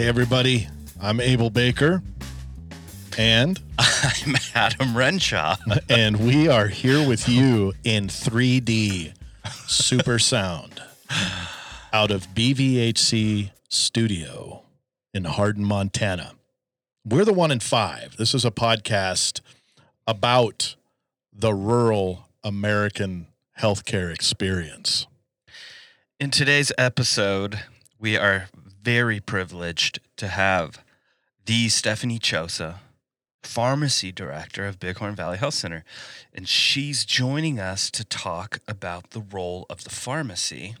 Hey, everybody. I'm Abel Baker. And I'm Adam Renshaw. and we are here with you in 3D super sound out of BVHC Studio in Hardin, Montana. We're the one in five. This is a podcast about the rural American healthcare experience. In today's episode, we are very privileged to have the Stephanie Chosa, pharmacy director of Bighorn Valley Health Center. And she's joining us to talk about the role of the pharmacy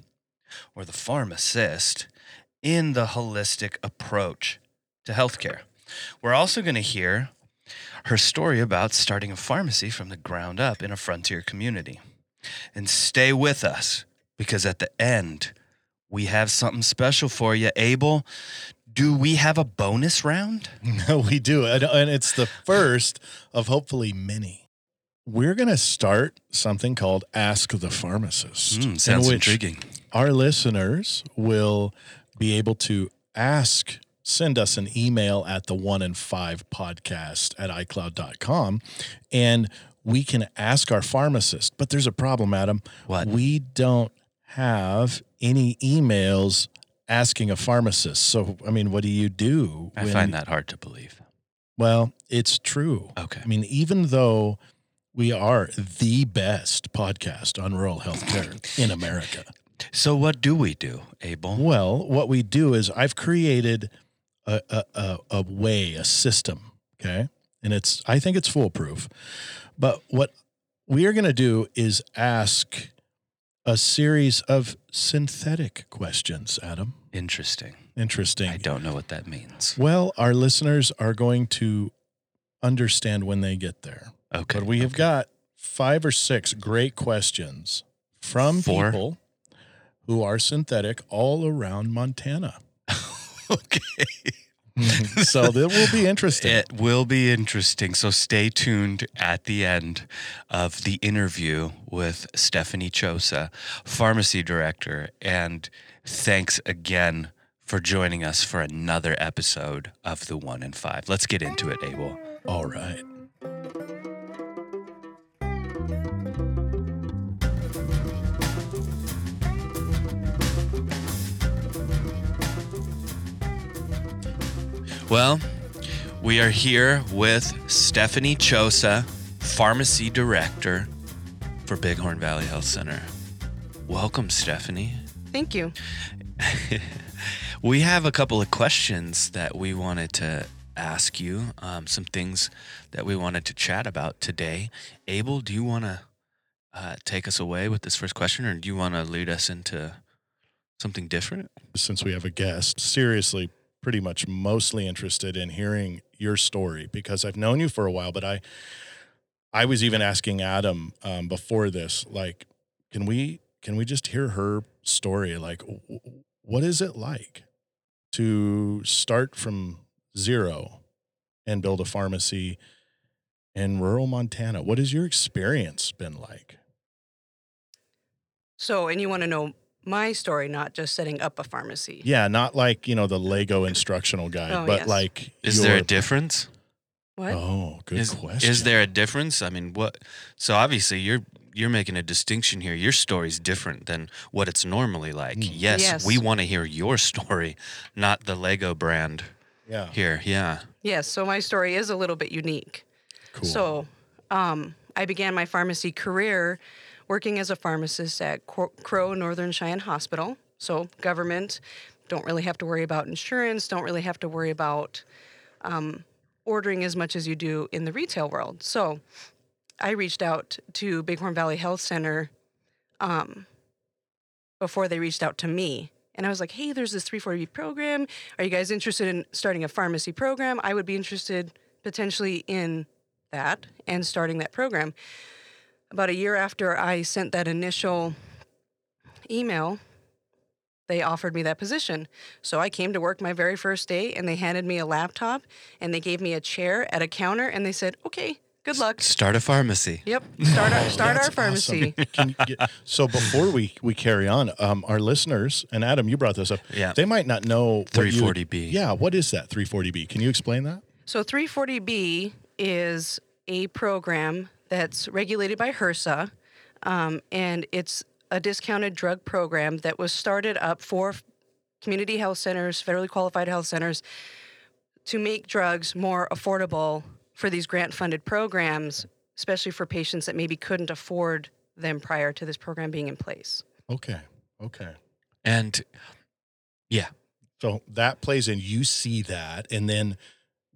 or the pharmacist in the holistic approach to healthcare. We're also going to hear her story about starting a pharmacy from the ground up in a frontier community. And stay with us because at the end, we have something special for you. Abel, do we have a bonus round? No, we do. And, it's the first of hopefully many. We're going to start something called Ask the Pharmacist. Mm, sounds in intriguing. Our listeners will be able to ask, send us an email at the one and five podcast at iCloud.com. And we can ask our pharmacist. But there's a problem, Adam. What? We don't have any emails asking a pharmacist. So, I mean, what do you do? I when- find that hard to believe. Well, it's true. Okay. I mean, even though we are the best podcast on rural healthcare in America. So, what do we do, Abel? Well, what we do is I've created a, a, a, a way, a system, okay? And it's, I think it's foolproof. But what we are going to do is ask a series of synthetic questions, Adam. Interesting. Interesting. I don't know what that means. Well, our listeners are going to understand when they get there. Okay. But we have okay. got five or six great questions from Four? people who are synthetic all around Montana. okay. so it will be interesting. It will be interesting. So stay tuned at the end of the interview with Stephanie Chosa, pharmacy director. And thanks again for joining us for another episode of The One in Five. Let's get into it, Abel. all right. Well, we are here with Stephanie Chosa, pharmacy director for Bighorn Valley Health Center. Welcome, Stephanie. Thank you. We have a couple of questions that we wanted to ask you, um, some things that we wanted to chat about today. Abel, do you want to uh, take us away with this first question, or do you want to lead us into something different? Since we have a guest, seriously, pretty much mostly interested in hearing your story because I've known you for a while, but I, I was even asking Adam um, before this, like, can we can we just hear her story? Like, w- what is it like to start from zero and build a pharmacy in rural Montana? What has your experience been like? So, and you want to know my story, not just setting up a pharmacy. Yeah, not like you know the Lego instructional guide, Oh, but yes. like Is there a difference? What? Oh, good is, question. Is there a difference? I mean, what? So obviously, you're you're making a distinction here. Your story's different than what it's normally like. Mm. Yes, Yes. we want to hear your story, not the Lego brand Yeah, here. Yeah. Yes. So, my story is a little bit unique. cool. So, um, I began my pharmacy career working as a pharmacist at Crow Northern Cheyenne Hospital. So, government, don't really have to worry about insurance, don't really have to worry about um, ordering as much as you do in the retail world. So, I reached out to Bighorn Valley Health Center um, before they reached out to me. And I was like, hey, there's this 340B program. Are you guys interested in starting a pharmacy program? I would be interested potentially in that and starting that program. About a year after I sent that initial email, they offered me that position. So I came to work my very first day and they handed me a laptop and they gave me a chair at a counter and they said, okay, Good luck. Start a pharmacy. Yep. Start our start our pharmacy. awesome. Can you get- so before we we carry on, um, our listeners and Adam, you brought this up. Yeah. They might not know 340B. Yeah, what is that 340B? Can you explain that? So 340B is a program that's regulated by HRSA, um, and it's a discounted drug program that was started up for community health centers, federally qualified health centers, to make drugs more affordable for these grant-funded programs, especially for patients that maybe couldn't afford them prior to this program being in place. Okay. Okay. And yeah, So that plays in. You see that, and then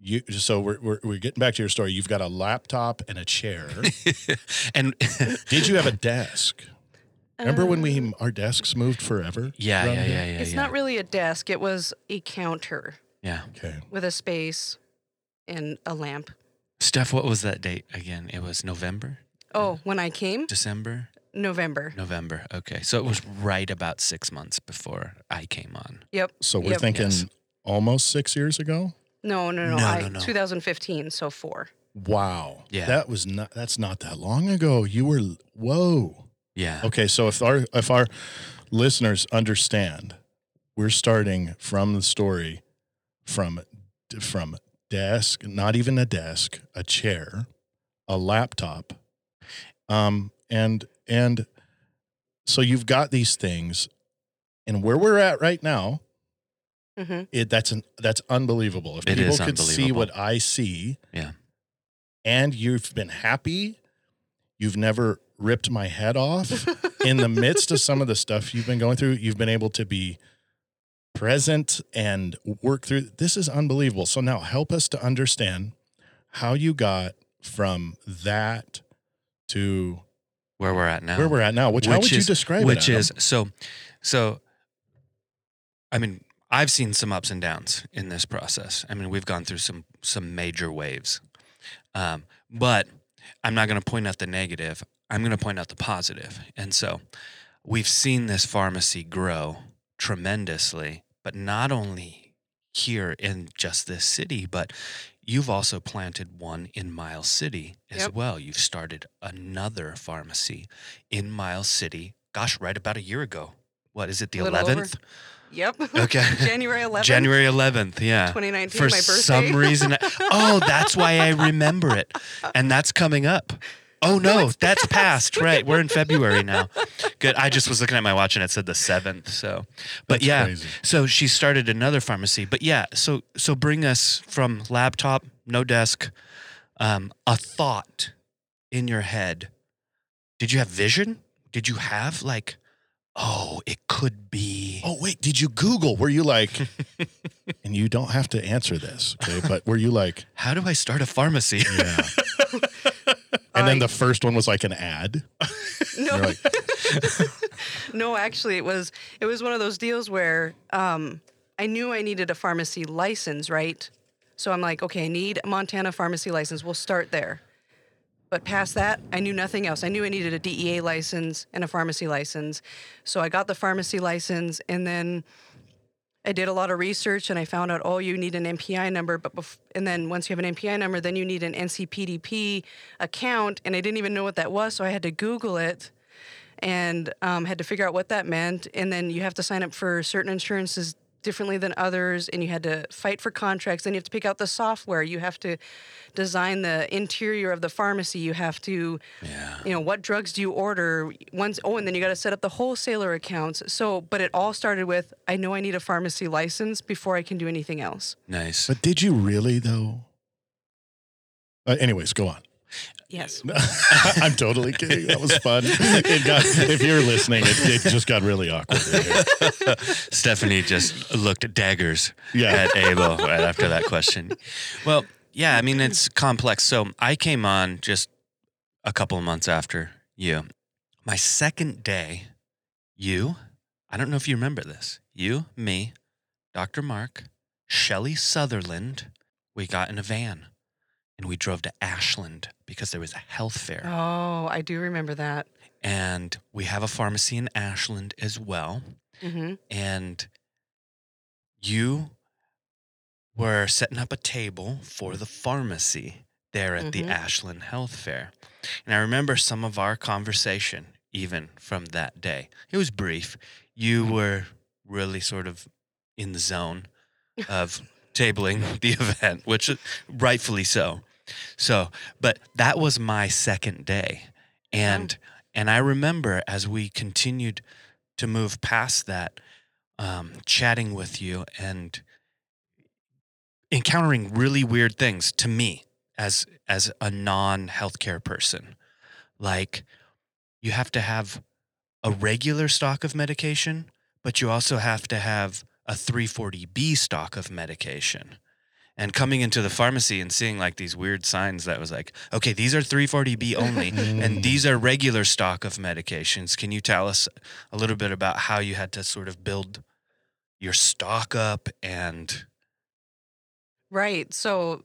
you. So we're we're, we're getting back to your story. You've got a laptop and a chair. and Did you have a desk? Remember when Um, we our desks moved forever? yeah, around yeah, yeah, yeah. It's yeah. not really a desk; it was a counter Yeah. Okay. with a space and a lamp. Steph, what was that date again? It was November, Oh, when I came, December, November. November. Okay, so it was right about six months before I came on. Yep. So we're Yep. thinking Yes. almost six years ago. No, no, no. No, I, no, no. 2015, so four. Wow. Yeah. That was not. That's not that long ago. You were. Whoa. Yeah. Okay. So if our if our listeners understand, we're starting from the story, from from desk, not even a desk, a chair, a laptop, um, and and so you've got these things, and where we're at right now, hmm it that's an that's unbelievable. If It people is could see what I see, Yeah. and you've been happy, you've never ripped my head off in the midst of some of the stuff you've been going through. You've been able to be present and work through. This is unbelievable. So now help us to understand how you got from that to Where we're at now. where we're at now. Which, how would you is, describe it? Which is so, so. I mean, I've seen some ups and downs in this process. I mean, we've gone through some some major waves, um, but I'm not going to point out the negative. I'm going to point out the positive. And so, we've seen this pharmacy grow tremendously, but not only here in just this city, but you've also planted one in Miles City as Yep. well. You've started another pharmacy in Miles City. Gosh, right about a year ago. What is it? The A little over. eleventh. Yep. Okay. January 11th. January 11th, yeah. 2019, For my birthday. some reason. oh, that's why I remember it. And that's coming up. Oh, no, that's past. Right. We're in February now. Good. I just was looking at my watch and it said the 7th. So, but That's yeah. crazy. So she started another pharmacy. But yeah, so so bring us from laptop, no desk, um, a thought in your head. Did you have vision? Did you have like, oh, it could be. Oh wait, did you Google? Were you like? and you don't have to answer this, okay? But were you like? How do I start a pharmacy? Yeah. and then I- the first one was like an ad. No, You're like, no, actually, it was it was one of those deals where um, I knew I needed a pharmacy license, right? So I'm like, okay, I need a Montana pharmacy license. We'll start there. But past that, I knew nothing else. I knew I needed a DEA license and a pharmacy license. So I got the pharmacy license, and then I did a lot of research, and I found out, oh, you need an NPI number. But bef- and then once you have an NPI number, then you need an NCPDP account, and I didn't even know what that was, so I had to Google it and um, had to figure out what that meant. And then you have to sign up for certain insurances differently than others, and you had to fight for contracts. Then you have to pick out the software. You have to design the interior of the pharmacy. You have to, Yeah. you know, what drugs do you order? Once, oh, and then you got to set up the wholesaler accounts. So, but it all started with I know I need a pharmacy license before I can do anything else. Nice. but did you really though? Uh, anyways, go on. Yes. I'm totally kidding. That was fun. It got, if you're listening, it, it just got really awkward. Stephanie just looked at daggers Yeah. at Abel right after that question. Well, yeah, I mean, it's complex. So I came on just a couple of months after you. My second day, you, I don't know if you remember this, you, me, Dr. Mark, Shelly Sutherland, we got in a van and we drove to Ashland because there was a health fair. Oh, I do remember that. And we have a pharmacy in Ashland as well. Mm-hmm. and you were setting up a table for the pharmacy there at the Mhm. Ashland Health Fair. And I remember some of our conversation even from that day. It was brief. You were really sort of in the zone of tabling the event, which rightfully so. So, but that was my second day. And and I remember as we continued to move past that, um, chatting with you and encountering really weird things to me as as a non healthcare person. Like you have to have a regular stock of medication, but you also have to have a 340B stock of medication. And coming into the pharmacy and seeing like these weird signs that was like, okay, these are 340B only, and Mm. these are regular stock of medications. Can you tell us a little bit about how you had to sort of build your stock up and Right. So,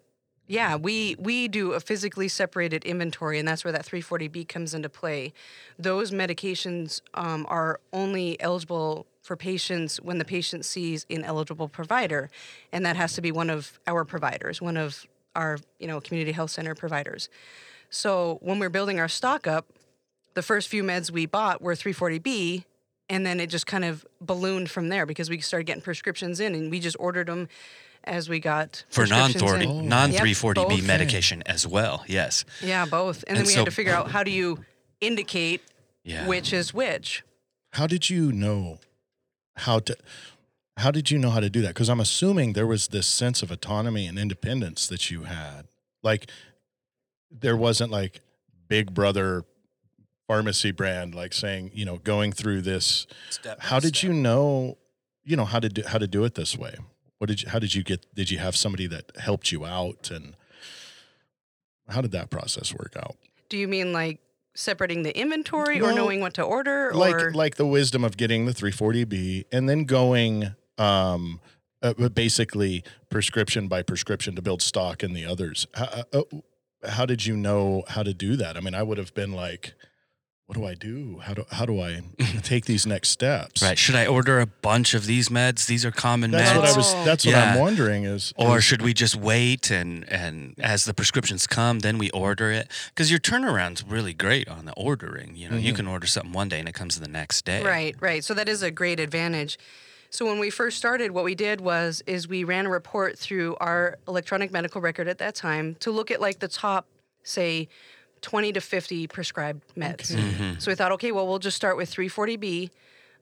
yeah, we we do a physically separated inventory, and that's where that 340B comes into play. Those medications um, are only eligible for patients when the patient sees an eligible provider, and that has to be one of our providers, one of our you know community health center providers. So when we're building our stock up, the first few meds we bought were 340B, and then it just kind of ballooned from there because we started getting prescriptions in, and we just ordered them as we got for non prescriptions in. Oh. non Yep, 340B both. medication as well? Yes. Yeah, both. And, And then we so- had to figure out how do you indicate Yeah. which is which. How did you know how to? How did you know how to do that? Because I'm assuming there was this sense of autonomy and independence that you had. Like there wasn't like Big Brother pharmacy brand like saying you know going through this. step How did you know? You know how to do how to do it this way. What did you? How did you get? Did you have somebody that helped you out and? How did that process work out? Do you mean like separating the inventory or knowing what to order or like like the wisdom of getting the 340b and then going um uh, basically prescription by prescription to build stock in the others. How, uh, uh, how did you know how to do that? I mean i would have been like what do i do how do how do i take these next steps Right. Should I order a bunch of these meds? These are common that's meds. what i was that's what i'm wondering is or is- should we just wait and and as the prescriptions come, then we order it? Because your turnaround's really great on the ordering. You know, you Mhm. can order something one day and it comes the next day. Right, right. So that is a great advantage. So when we first started, what we did was is we ran a report through our electronic medical record at that time to look at like the top, say, 20 to 50 prescribed meds. Okay. Mhm. So we thought, okay, well, we'll just start with 340B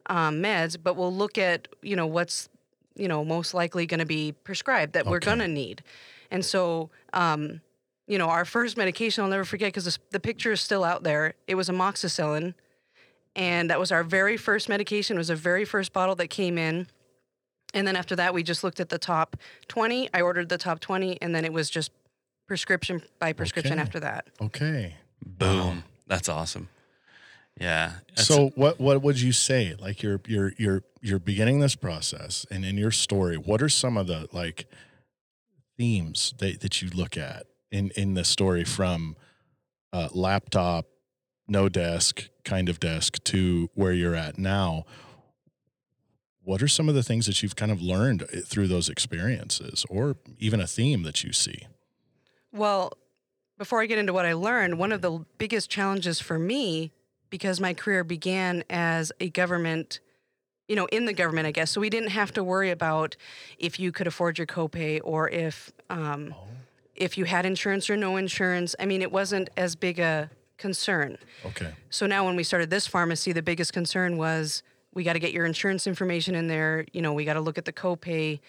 um, meds, but we'll look at, you know, what's, you know, most likely going to be prescribed that we're going to need. And so, um, you know, our first medication, I'll never forget because the picture is still out there. It was amoxicillin. And that was our very first medication. It was the very first bottle that came in. And then after that, we just looked at the top 20. I ordered the top 20, and then it was just prescription by prescription Okay. after that. okay Boom. That's awesome. Yeah. That's- so what what would you say like you're you're you're you're beginning this process and in your story what are some of the like themes that, that you look at in in the story from uh, laptop no desk kind of desk to where you're at now what are some of the things that you've kind of learned uh, through those experiences or even a theme that you see Well, before I get into what I learned, one of the biggest challenges for me, because my career began as a government, you know, in the government, I guess. So we didn't have to worry about if you could afford your copay or if um, if you had insurance or no insurance. I mean, it wasn't as big a concern. okay So now when we started this pharmacy, the biggest concern was we got to get your insurance information in there. You know, we got to look at the copay,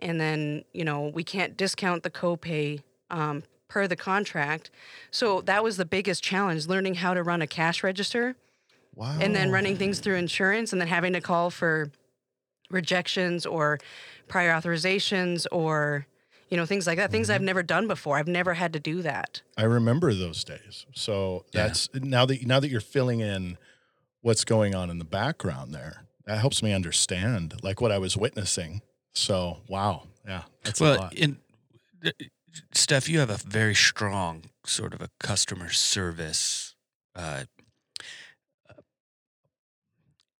and then you know we can't discount the copay um, per the contract. So that was the biggest challenge: learning how to run a cash register, wow and then running things through insurance, and then having to call for rejections or prior authorizations or you know things like that. Things I've mm-hmm. never done before. I've never had to do that. I remember those days. So Yeah. that's now that now that you're filling in what's going on in the background there. That helps me understand like what I was witnessing. So wow, yeah, that's a lot. in Steph, you have a very strong sort of a customer service uh,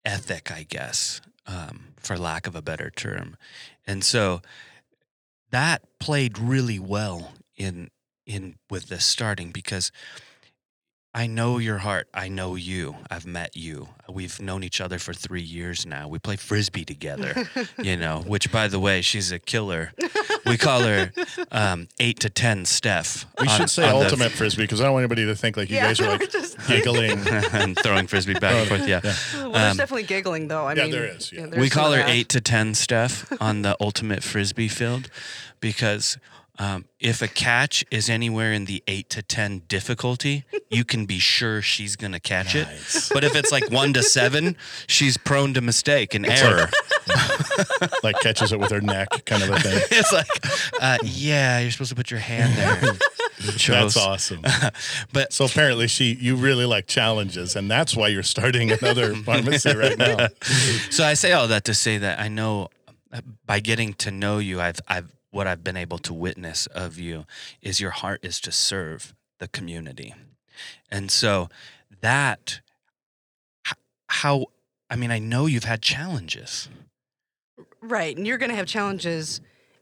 ethic, I guess, um, for lack of a better term, and so that played really well in in with this starting because I know your heart. I know you. I've met you. We've known each other for three years now. We play frisbee together, you know, which, by the way, she's a killer. We call her um, eight to 10 Steph. We on- should say on the- ultimate frisbee because I don't want anybody to think like you Yeah, guys are like just- giggling. and throwing frisbee back and forth. Yeah. well, there's Um, definitely giggling though. I yeah, mean, there is, yeah. there's we call her that. eight to 10 Steph on the ultimate frisbee field because um, if a catch is anywhere in the eight to 10 difficulty, you can be sure she's going to catch Nice. it. But if it's like one to seven, she's prone to mistake and error. like catches it with her neck, kind of a thing. it's like, uh, yeah, you're supposed to put your hand there. That's awesome. But So apparently, she you really like challenges, and that's why you're starting another pharmacy right now. so I say all that to say that I know uh, by getting to know you, I've I've what I've been able to witness of you is your heart is to serve the community, and so that how I mean I know you've had challenges. Right. And you're going to have challenges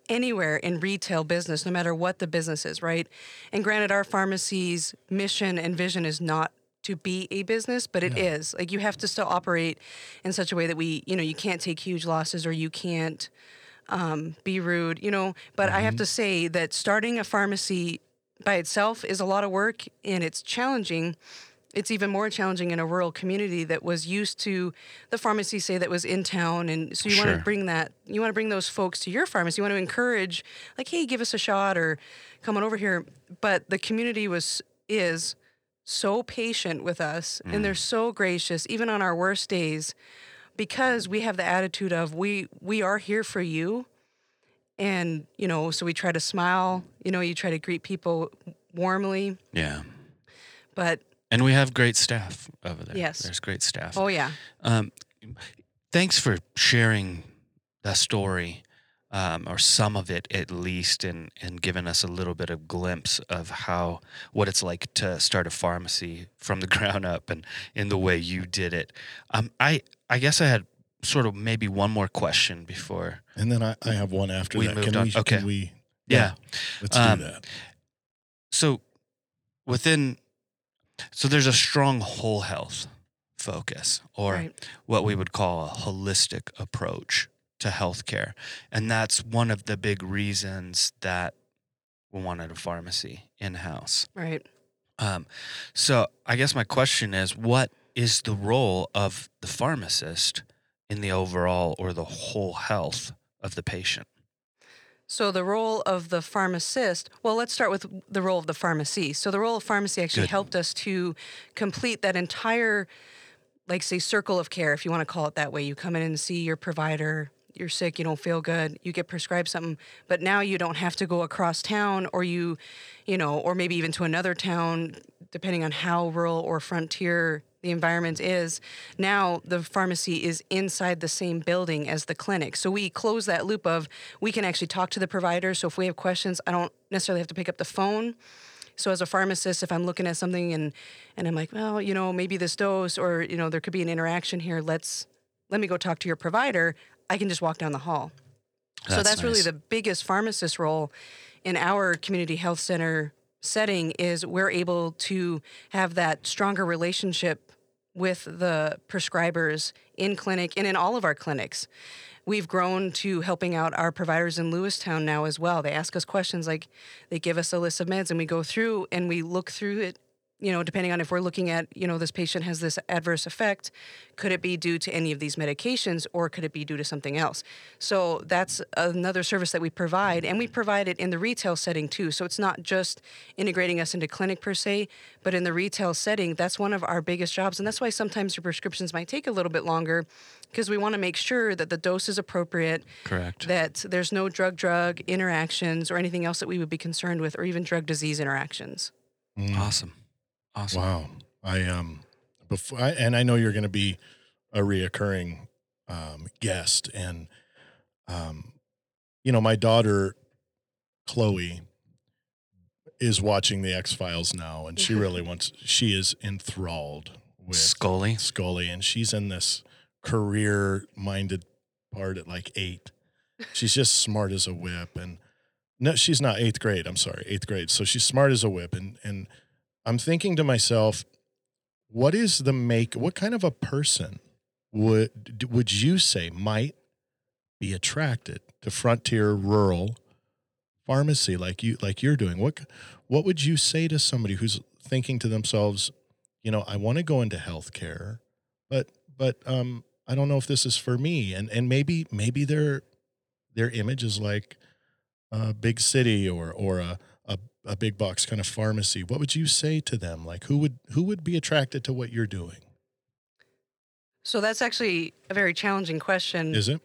anywhere in retail business, no matter what the business is, right? And granted, our pharmacy's mission and vision is not to be a business, but it is. Like you have to still operate in such a way that we, you know, you can't take huge losses or you can't um, be rude, you know. But I have to say that starting a pharmacy by itself is a lot of work and it's challenging. It's even more challenging in a rural community that was used to the pharmacy say that was in town. And so you want to bring that you want to bring those folks to your pharmacy. You want to encourage like hey give us a shot or come on over here. But the community was is so patient with us and they're so gracious even on our worst days because we have the attitude of we we are here for you and you know so we try to smile you know you try to greet people warmly Yeah, but and we have great staff over there. Yes. there's great staff. oh yeah Um, thanks for sharing that story, um, or some of it at least, and and giving us a little bit of glimpse of how what it's like to start a pharmacy from the ground up, and in the way you did it. Um, I I guess I had sort of maybe one more question before. And then I, I have one after We that. moved can on. we? Okay. Can we? Yeah. Let's Um, do that. So within, so there's a strong whole health focus, or right what we would call a holistic approach to healthcare. And that's one of the big reasons that we wanted a pharmacy in house. right Um, so I guess my question is what is the role of the pharmacist in the overall or the whole health of the patient? So the role of the pharmacist, well, let's start with the role of the pharmacy. So the role of pharmacy actually Good. helped us to complete that entire, like say, circle of care, if you want to call it that way. You come in and see your provider. You're sick, you don't feel good, you get prescribed something, but now you don't have to go across town or you, you know, or maybe even to another town, depending on how rural or frontier the environment is. Now the pharmacy is inside the same building as the clinic. So we close that loop of we can actually talk to the provider. So if we have questions, I don't necessarily have to pick up the phone. So as a pharmacist, if I'm looking at something and and I'm like, well, you know, maybe this dose or you know there could be an interaction here. Let's let me go talk to your provider. I can just walk down the hall. so That's that's really the biggest pharmacist role in our community health center setting is we're able to have that stronger relationship with the prescribers in clinic and in all of our clinics. We've grown to helping out our providers in Lewistown now as well. They ask us questions like they give us a list of meds and we go through and we look through it, you know, depending on if we're looking at, you know, this patient has this adverse effect, could it be due to any of these medications or could it be due to something else? So that's another service that we provide and we provide it in the retail setting too. So it's not just integrating us into clinic per se, but in the retail setting, that's one of our biggest jobs and that's why sometimes your prescriptions might take a little bit longer because we want to make sure that the dose is appropriate, Correct. that there's no drug drug interactions or anything else that we would be concerned with or even drug disease interactions. Mm. Awesome. Awesome. Wow. I um before I, and I know you're going to be a reoccurring um, guest and um you know my daughter Chloe is watching the X Files now and she really wants she is enthralled with Scully. Scully and she's in this career minded part at like 8 she's just smart as a whip and No, she's not eighth grade. I'm sorry, eighth grade. So she's smart as a whip, and and I'm thinking to myself, what is the make? What kind of a person would would you say might be attracted to frontier rural pharmacy like you like you're doing? What what would you say to somebody who's thinking to themselves, you know, I want to go into healthcare, but but um I don't know if this is for me, and and maybe maybe their their image is like a big city or or a, a big box kind of pharmacy. What would you say to them? Like who would who would be attracted to what you're doing? So that's actually a very challenging question. Is it?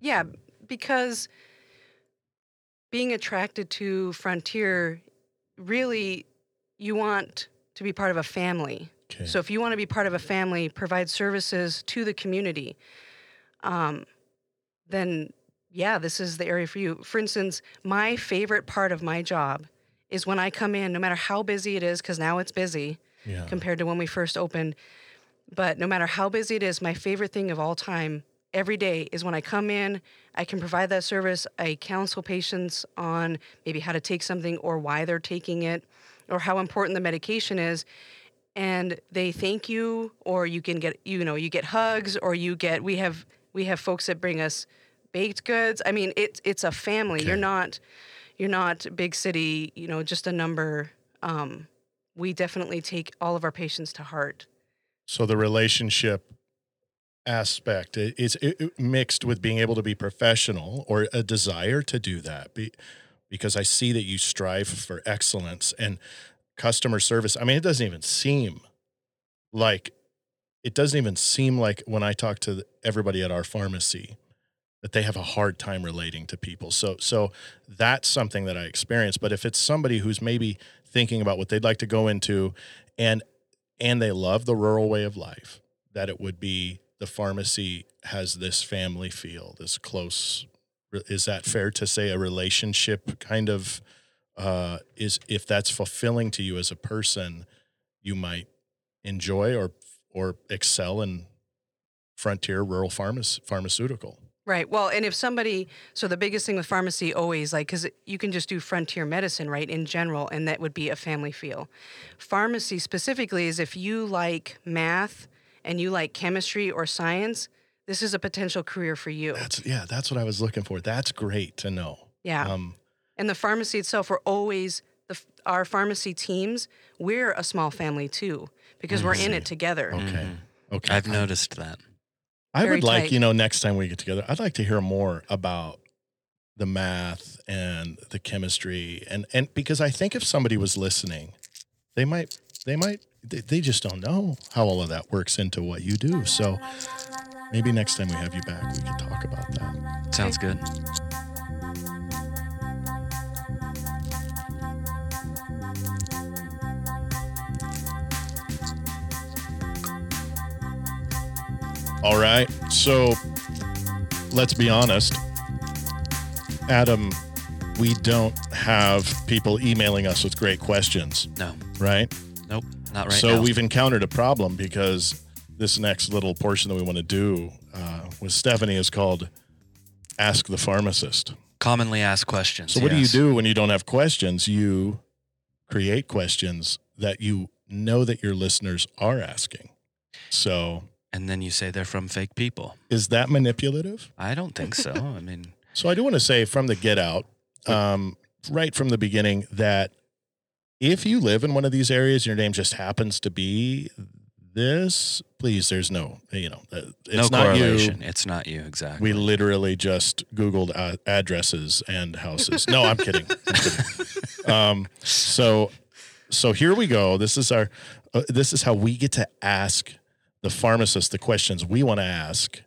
Yeah, because being attracted to Frontier, really, you want to be part of a family. Okay. So if you want to be part of a family, provide services to the community, um, then yeah, this is the area for you. For instance, my favorite part of my job is when I come in, no matter how busy it is, because now it's busy yeah. compared to when we first opened. But no matter how busy it is, my favorite thing of all time every day is when I come in, I can provide that service. I counsel patients on maybe how to take something or why they're taking it or how important the medication is. And they thank you, or you can get, you know, you get hugs, or you get, we have, we have folks that bring us baked goods. I mean, it's, it's a family. You're not, you're not big city, you know, just a number. Um, we definitely take all of our patients to heart. So the relationship aspect is mixed with being able to be professional or a desire to do that. Be, because I see that you strive for excellence and customer service. I mean, it doesn't even seem like it doesn't even seem like when I talk to everybody at our pharmacy that they have a hard time relating to people. So so that's something that I experience. But if it's somebody who's maybe thinking about what they'd like to go into and and they love the rural way of life, that it would be the pharmacy has this family feel, this close. Is that fair to say a relationship kind of uh, is if that's fulfilling to you as a person, you might enjoy or or excel in frontier rural pharmac- pharmaceutical. Right. Well, and if somebody, so the biggest thing with pharmacy always, like, because you can just do frontier medicine, right, in general, and that would be a family feel. Pharmacy specifically is if you like math and you like chemistry or science, this is a potential career for you. That's yeah, that's what I was looking for. That's great to know. Yeah. Um, and the pharmacy itself, we're always, the, our pharmacy teams, we're a small family too, because we're in it together. okay. Mhm. Okay. I've noticed that. I Very would like, tight. you know, next time we get together, I'd like to hear more about the math and the chemistry and and because I think if somebody was listening, they might they might they, they just don't know how all of that works into what you do. So maybe next time we have you back, we can talk about that. Sounds good. All right. So let's be honest. Adam, we don't have people emailing us with great questions, No, right? nope, not right so now. we've encountered a problem because this next little portion that we want to do uh, with Stephanie is called Ask the Pharmacist. commonly asked questions. So, what yes. do you do when you don't have questions? You create questions that you know that your listeners are asking. So, And then you say they're from fake people. is that manipulative? I don't think so. I mean, So, I do want to say from the get out, um, right from the beginning, that if you live in one of these areas, your name just happens to be this, please, there's no, you know, uh, it's no not correlation. you. It's not you exactly. We literally just Googled uh, addresses and houses. No, I'm kidding. I'm kidding. Um, so, so here we go. This is our. Uh, this is how we get to ask the pharmacist the questions we want to ask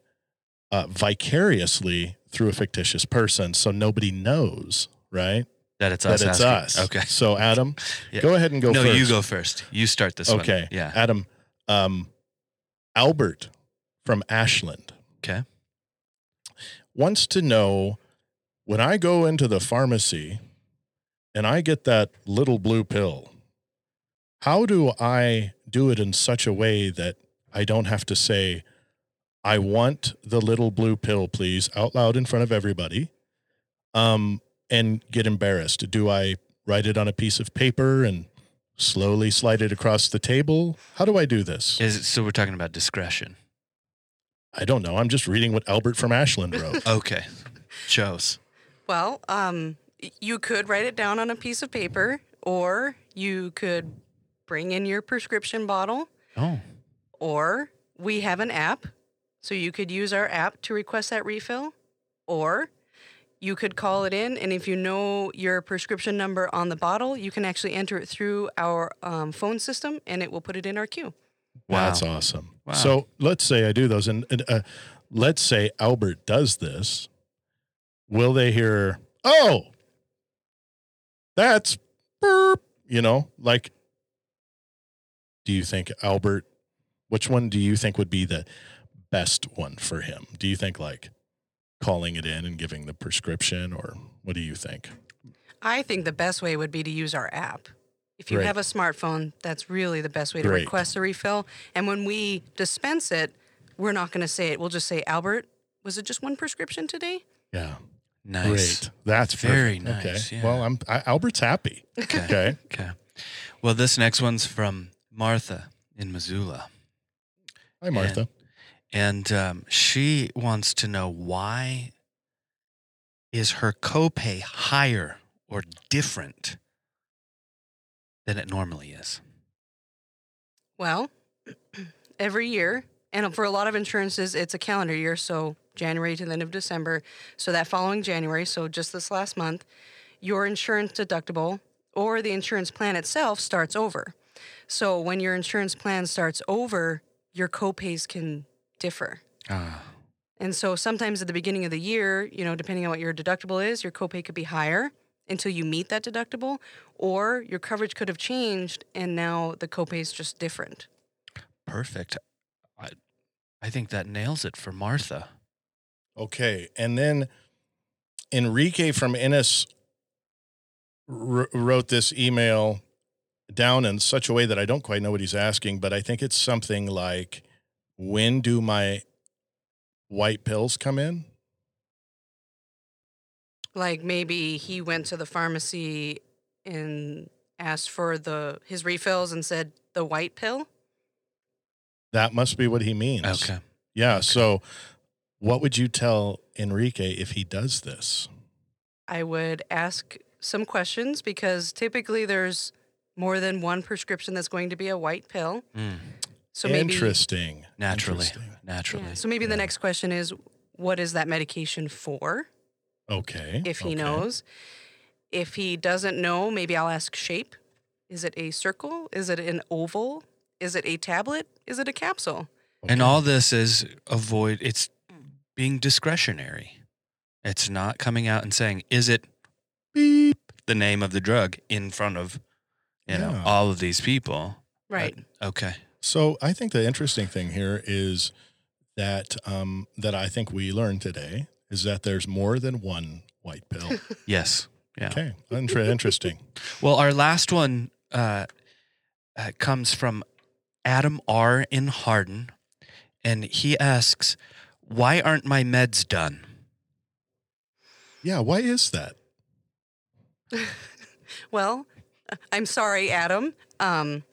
uh, vicariously through a fictitious person, so nobody knows, right? that it's That us. it's asking. us. Okay. So, Adam, Yeah. go ahead and go no, first. you go first. You start this one. Okay. Yeah. Adam, um, Albert from Ashland. Okay. wants to know when I go into the pharmacy and I get that little blue pill, how do I do it in such a way that I don't have to say, I want the little blue pill, please, out loud in front of everybody? Um, and get embarrassed? Do I write it on a piece of paper and slowly slide it across the table? How do I do this? Is it, so we're talking about discretion. I don't know. I'm just reading what Albert from Ashland wrote. Okay. Chose. Well, um, you could write it down on a piece of paper, or you could bring in your prescription bottle, Oh. Or we have an app, so you could use our app to request that refill, or you could call it in, and if you know your prescription number on the bottle, you can actually enter it through our um, phone system, and it will put it in our queue. Wow. That's awesome. Wow. So let's say I do those, and, and uh, let's say Albert does this. Will they hear? Oh, that's burp. You know, like. Do you think Albert? Which one do you think would be the best one for him? Do you think like calling it in and giving the prescription, or what do you think? I think the best way would be to use our app. If you Great. have a smartphone, that's really the best way to Great. request a refill. And when we dispense it, we're not going to say it. We'll just say, Albert, was it just one prescription today? Yeah, Nice. great. That's Very perfect. nice, Okay. yeah. Well, I'm I, Albert's happy. Okay. Okay. Okay. Well, this next one's from Martha in Missoula. Hi, Martha. And um, she wants to know why is her copay higher or different than it normally is? Well, every year, and for a lot of insurances, it's a calendar year, so January to the end of December. So that following January, so just this last month, your insurance deductible or the insurance plan itself starts over. So when your insurance plan starts over, your copays can differ. Ah, And so sometimes at the beginning of the year, you know, depending on what your deductible is, your copay could be higher until you meet that deductible, or your coverage could have changed and now the copay is just different. perfect. I, I think that nails it for Martha. Okay. And then Enrique from Ennis wr- wrote this email down in such a way that I don't quite know what he's asking, but I think it's something like when do my white pills come in? Like maybe he went to the pharmacy and asked for the his refills and said the white pill. That must be what he means. Okay. Yeah. So, what would you tell Enrique if he does this? I would ask some questions because typically there's more than one prescription that's going to be a white pill. Mm, So maybe Interesting. naturally. Interesting. Naturally. Yeah. So maybe Yeah. the next question is what is that medication for? Okay. If he okay. knows. If he doesn't know, maybe I'll ask shape. Is it a circle? Is it an oval? Is it a tablet? Is it a capsule? And all this is avoid it's being discretionary. It's not coming out and saying, is it beep the name of the drug in front of you know Yeah. all of these people. Right. Okay. So I think the interesting thing here is that um, that I think we learned today is that there's more than one white pill. Yes. Yeah. Okay, Inter- interesting. Well, our last one uh, uh, comes from Adam R. in Hardin, and he asks, "Why aren't my meds done?" Yeah, why is that? Well, I'm sorry, Adam. Um,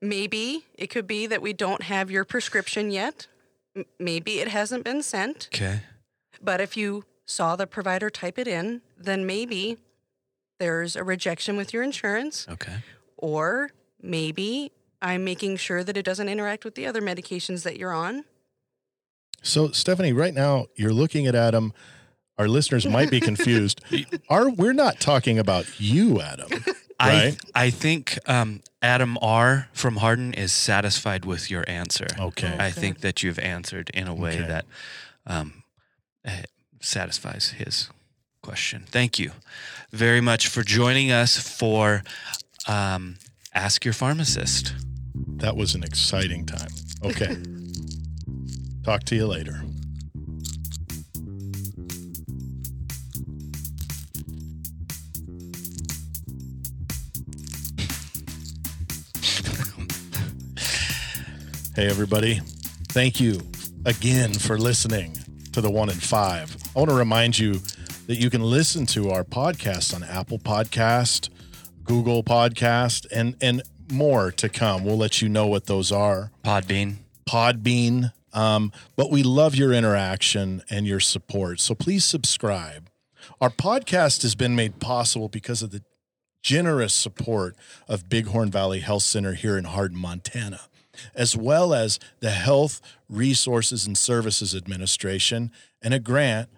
maybe it could be that we don't have your prescription yet. M- maybe it hasn't been sent. Okay. But if you saw the provider type it in, then maybe there's a rejection with your insurance, Okay. or maybe I'm making sure that it doesn't interact with the other medications that you're on. So Stephanie, right now you're looking at Adam. Our listeners might be confused. Are we're not talking about you, Adam? I Right. I think um, Adam R. from Hardin is satisfied with your answer. Okay. I Okay. think that you've answered in a way Okay. that um, eh, satisfies his question. Thank you very much for joining us for um, Ask Your Pharmacist. That was an exciting time. Okay. Talk to you later. Hey, everybody. Thank you again for listening to the one in five. I want to remind you that you can listen to our podcast on Apple Podcast, Google Podcast, and and more to come. We'll let you know what those are. Podbean. Podbean. Um, but we love your interaction and your support. So please subscribe. Our podcast has been made possible because of the generous support of Bighorn Valley Health Center here in Hardin, Montana, as well as the Health Resources and Services Administration and a grant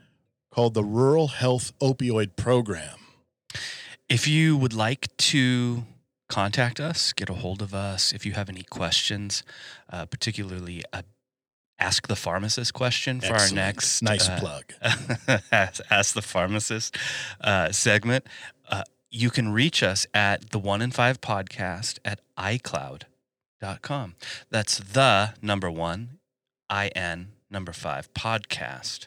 called the Rural Health Opioid Program. If you would like to contact us, get a hold of us, if you have any questions, uh, particularly a Ask the Pharmacist question for Excellent. our next nice uh, plug. ask, ask the pharmacist uh, segment. Uh, you can reach us at the one in five podcast at iCloud.com. That's the number one, I N number five podcast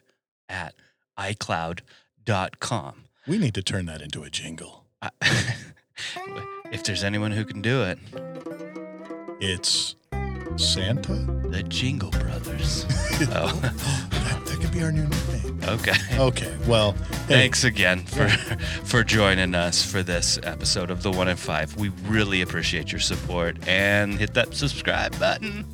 at iCloud.com. We need to turn that into a jingle. I, if there's anyone who can do it, It's Santa? the Jingle Brothers. oh, be our new nickname. okay. Okay, well, hey, Thanks again for for joining us for this episode of the One in Five. We really appreciate your support and hit that subscribe button.